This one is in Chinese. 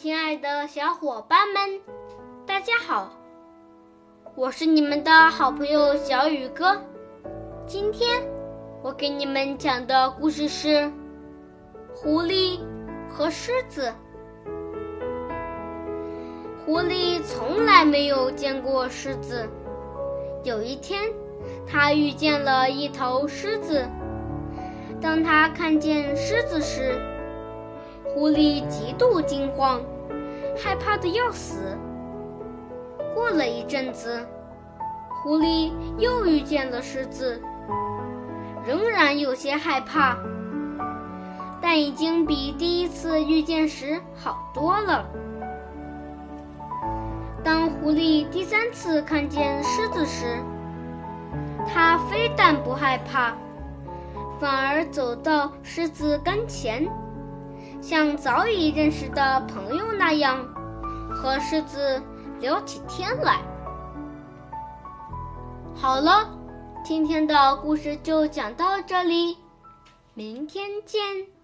亲爱的小伙伴们，大家好！我是你们的好朋友小雨哥。今天我给你们讲的故事是《狐狸和狮子》。狐狸从来没有见过狮子。有一天，他遇见了一头狮子。当他看见狮子时，狐狸极度惊慌，害怕的要死。过了一阵子，狐狸又遇见了狮子，仍然有些害怕，但已经比第一次遇见时好多了。当狐狸第三次看见狮子时，它非但不害怕，反而走到狮子跟前。像早已认识的朋友那样，和狮子聊起天来。好了，今天的故事就讲到这里，明天见。